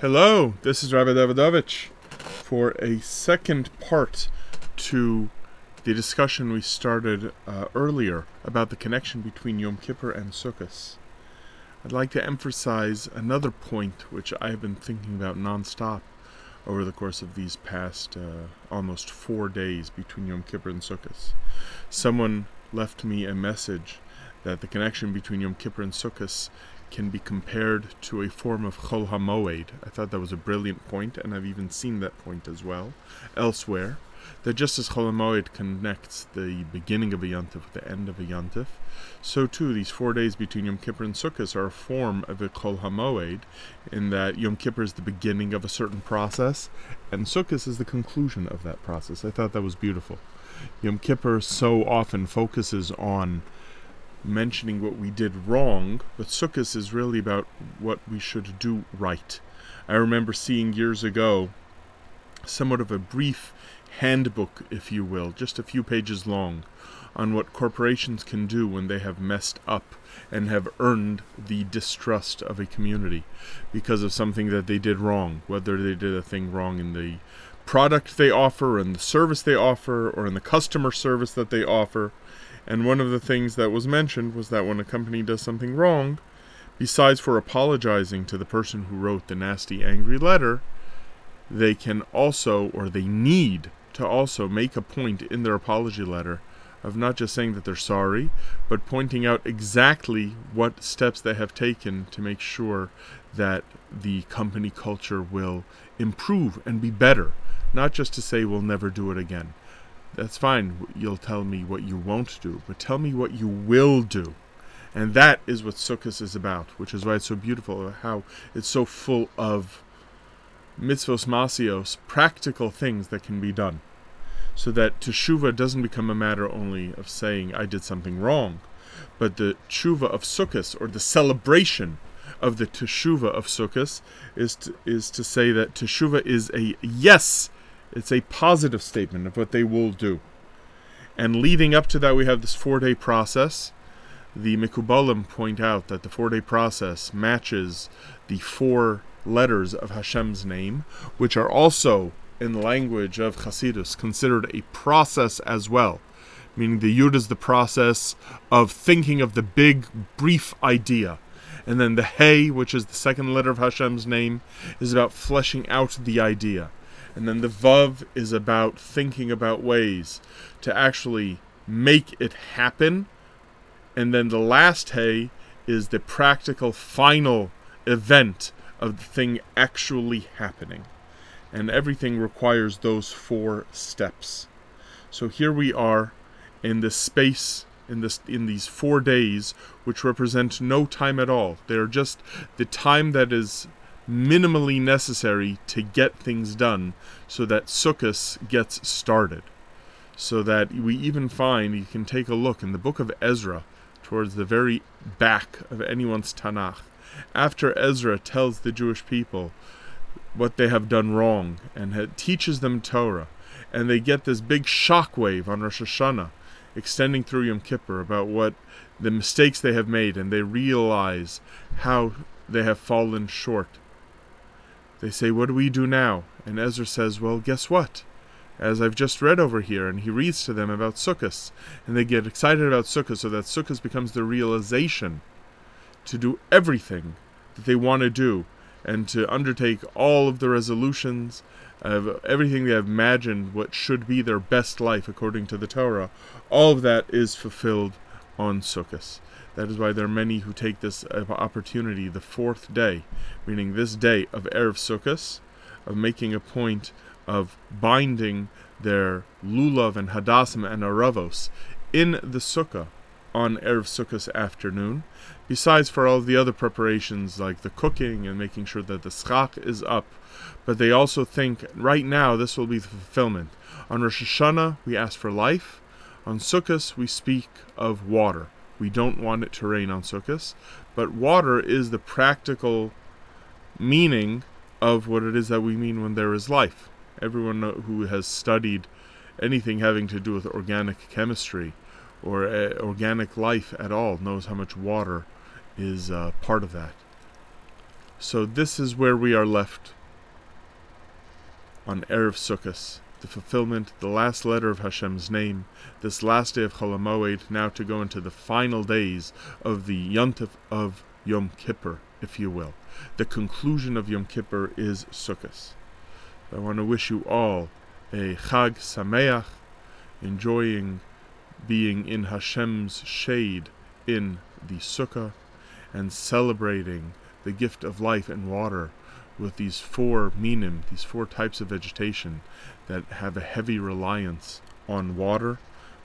Hello, this is Rabbi Davidovich for a second part to the discussion we started uh, earlier about the connection between Yom Kippur and Sukkot. I'd like to emphasize another point which I have been thinking about nonstop over the course of these past uh, almost four days between Yom Kippur and Sukkot. Someone left me a message that the connection between Yom Kippur and Sukkot can be compared to a form of Chol HaMoed. I thought that was a brilliant point, and I've even seen that point as well elsewhere. That just as Chol HaMoed connects the beginning of a Yontif with the end of a Yontif, so too these four days between Yom Kippur and Sukkot are a form of a Chol HaMoed, in that Yom Kippur is the beginning of a certain process, and Sukkot is the conclusion of that process. I thought that was beautiful. Yom Kippur so often focuses on mentioning what we did wrong, but Sukkot is really about what we should do right. I remember seeing years ago somewhat of a brief handbook, if you will, just a few pages long, on what corporations can do when they have messed up and have earned the distrust of a community because of something that they did wrong, whether they did a thing wrong in the product they offer, in the service they offer, or in the customer service that they offer and one of the things that was mentioned was that when a company does something wrong, besides for apologizing to the person who wrote the nasty, angry letter, they can also, or they need to also make a point in their apology letter of not just saying that they're sorry, but pointing out exactly what steps they have taken to make sure that the company culture will improve and be better. Not just to say we'll never do it again. That's fine. You'll tell me what you won't do, but tell me what you will do. And that is what Sukkot is about, which is why it's so beautiful, how it's so full of mitzvos masios, practical things that can be done. So that teshuva doesn't become a matter only of saying, I did something wrong, but the teshuva of Sukkot, or the celebration of the teshuva of Sukkot, is to, is to say that teshuva is a yes it's a positive statement of what they will do. And leading up to that, we have this four day process. The Mikubalim point out that the four day process matches the four letters of Hashem's name, which are also, in the language of Hasidus, considered a process as well. Meaning the Yud is the process of thinking of the big, brief idea. And then the Hey, which is the second letter of Hashem's name, is about fleshing out the idea. And then the Vav is about thinking about ways to actually make it happen. And then the last Hey is the practical final event of the thing actually happening. And everything requires those four steps. So here we are in this space in this in these 4 days which represent no time at all. They are just the time that is minimally necessary to get things done so that Sukkot gets started. So that we even find, you can take a look in the book of Ezra, towards the very back of anyone's Tanakh, after Ezra tells the Jewish people what they have done wrong and teaches them Torah, and they get this big shockwave on Rosh Hashanah extending through Yom Kippur about what the mistakes they have made, and they realize how they have fallen short they say, What do we do now? And Ezra says, Well, guess what? As I've just read over here, and he reads to them about Sukkot, and they get excited about Sukkot, so that Sukkot becomes the realization to do everything that they want to do, and to undertake all of the resolutions of everything they have imagined what should be their best life according to the Torah. All of that is fulfilled on Sukkot. That is why there are many who take this uh, opportunity, the fourth day, meaning this day of Erev Sukkot, of making a point of binding their lulav and hadassim and aravos in the sukkah on Erev Sukkot afternoon, besides for all the other preparations like the cooking and making sure that the schach is up. But they also think right now this will be the fulfillment. On Rosh Hashanah, we ask for life. On Sukkot, we speak of water. We don't want it to rain on Sukkot, but water is the practical meaning of what it is that we mean when there is life. Everyone who has studied anything having to do with organic chemistry or uh, organic life at all knows how much water is uh, part of that. So this is where we are left on Erev Sukkot, the fulfillment, the last letter of Hashem's name, this last day of Chol Hamoed, now to go into the final days of the Yontif of Yom Kippur, if you will. The conclusion of Yom Kippur is Sukkot. I want to wish you all a Chag Sameach, enjoying being in Hashem's shade in the Sukkah, and celebrating the gift of life and water with these four minim, these four types of vegetation that have a heavy reliance on water,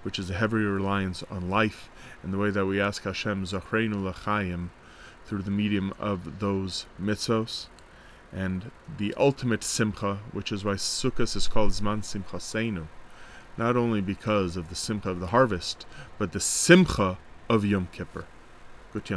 which is a heavy reliance on life, and the way that we ask Hashem Zachreinu Lachayim through the medium of those mitzvos, and the ultimate simcha, which is why Sukkot is called Zman Simcha Seinu, not only because of the simcha of the harvest, but the simcha of Yom Kippur. Gut